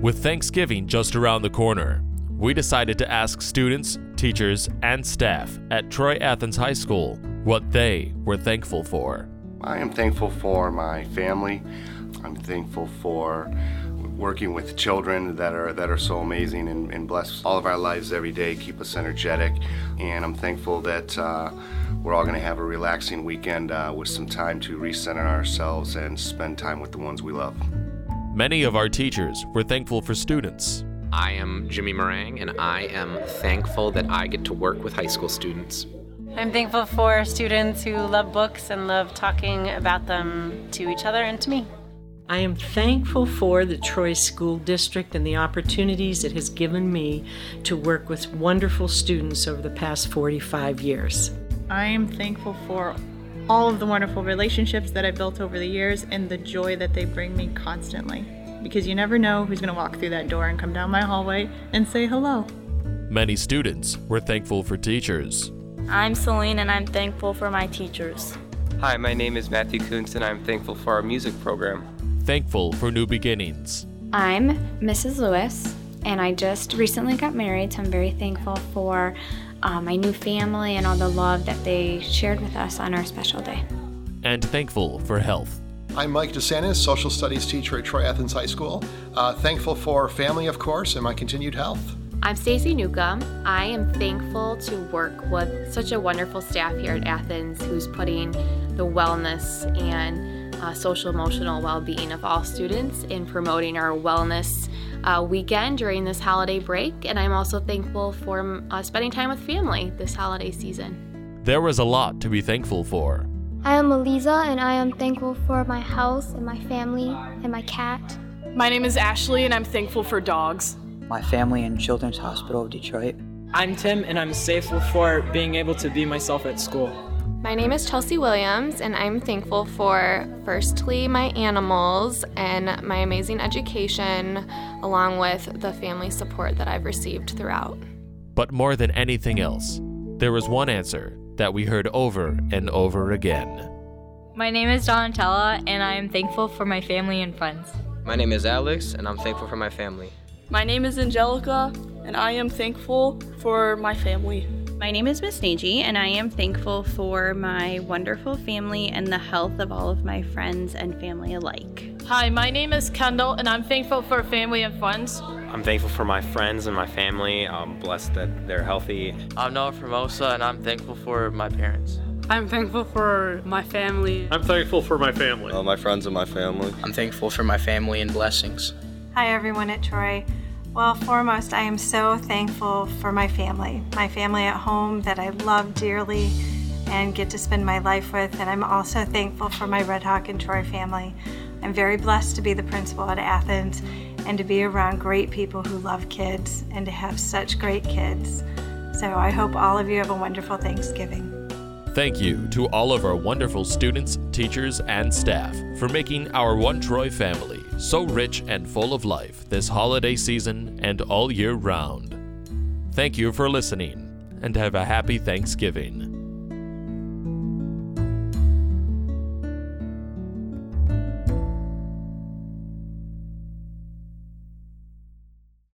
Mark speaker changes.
Speaker 1: With Thanksgiving just around the corner, we decided to ask students, teachers, and staff at Troy Athens High School what they were thankful for.
Speaker 2: I am thankful for my family. I'm thankful for working with children that are that are so amazing and, and bless all of our lives every day, keep us energetic. And I'm thankful that uh, we're all going to have a relaxing weekend uh, with some time to recenter ourselves and spend time with the ones we love.
Speaker 1: Many of our teachers were thankful for students.
Speaker 3: I am Jimmy Meringue, and I am thankful that I get to work with high school students.
Speaker 4: I'm thankful for students who love books and love talking about them to each other and to me.
Speaker 5: I am thankful for the Troy School District and the opportunities it has given me to work with wonderful students over the past 45 years.
Speaker 6: I am thankful for all of the wonderful relationships that I've built over the years and the joy that they bring me constantly. Because you never know who's going to walk through that door and come down my hallway and say hello.
Speaker 1: Many students were thankful for teachers.
Speaker 7: I'm Celine and I'm thankful for my teachers.
Speaker 8: Hi, my name is Matthew Kuntz and I'm thankful for our music program.
Speaker 1: Thankful for new beginnings.
Speaker 9: I'm Mrs. Lewis and I just recently got married, so I'm very thankful for uh, my new family and all the love that they shared with us on our special day.
Speaker 1: And thankful for health.
Speaker 10: I'm Mike DeSantis, social studies teacher at Troy Athens High School. Uh, thankful for family, of course, and my continued health.
Speaker 11: I'm Stacy Newcomb. I am thankful to work with such a wonderful staff here at Athens who's putting the wellness and uh, social emotional well being of all students in promoting our wellness uh, weekend during this holiday break. And I'm also thankful for uh, spending time with family this holiday season.
Speaker 1: There was a lot to be thankful for.
Speaker 12: I am Eliza, and I am thankful for my house and my family and my cat.
Speaker 13: My name is Ashley, and I'm thankful for dogs.
Speaker 14: My family and Children's Hospital of Detroit.
Speaker 15: I'm Tim, and I'm thankful for being able to be myself at school.
Speaker 16: My name is Chelsea Williams, and I'm thankful for firstly my animals and my amazing education, along with the family support that I've received throughout.
Speaker 1: But more than anything else, there was one answer that we heard over and over again.
Speaker 17: My name is Donatella, and I am thankful for my family and friends.
Speaker 8: My name is Alex, and I'm thankful for my family.
Speaker 18: My name is Angelica, and I am thankful for my family.
Speaker 19: My name is Miss Nagy, and I am thankful for my wonderful family and the health of all of my friends and family alike.
Speaker 13: Hi, my name is Kendall, and I'm thankful for family and friends.
Speaker 20: I'm thankful for my friends and my family. I'm blessed that they're healthy.
Speaker 3: I'm Noah Formosa, and I'm thankful for my parents.
Speaker 6: I'm thankful for my family.
Speaker 4: I'm thankful for my family.
Speaker 2: Uh, my friends and my family.
Speaker 3: I'm thankful for my family and blessings.
Speaker 9: Hi, everyone at Troy. Well, foremost, I am so thankful for my family, my family at home that I love dearly and get to spend my life with. And I'm also thankful for my Red Hawk and Troy family. I'm very blessed to be the principal at Athens and to be around great people who love kids and to have such great kids. So I hope all of you have a wonderful Thanksgiving.
Speaker 1: Thank you to all of our wonderful students, teachers, and staff for making our One Troy family so rich and full of life this holiday season and all year round. Thank you for listening, and have a happy Thanksgiving.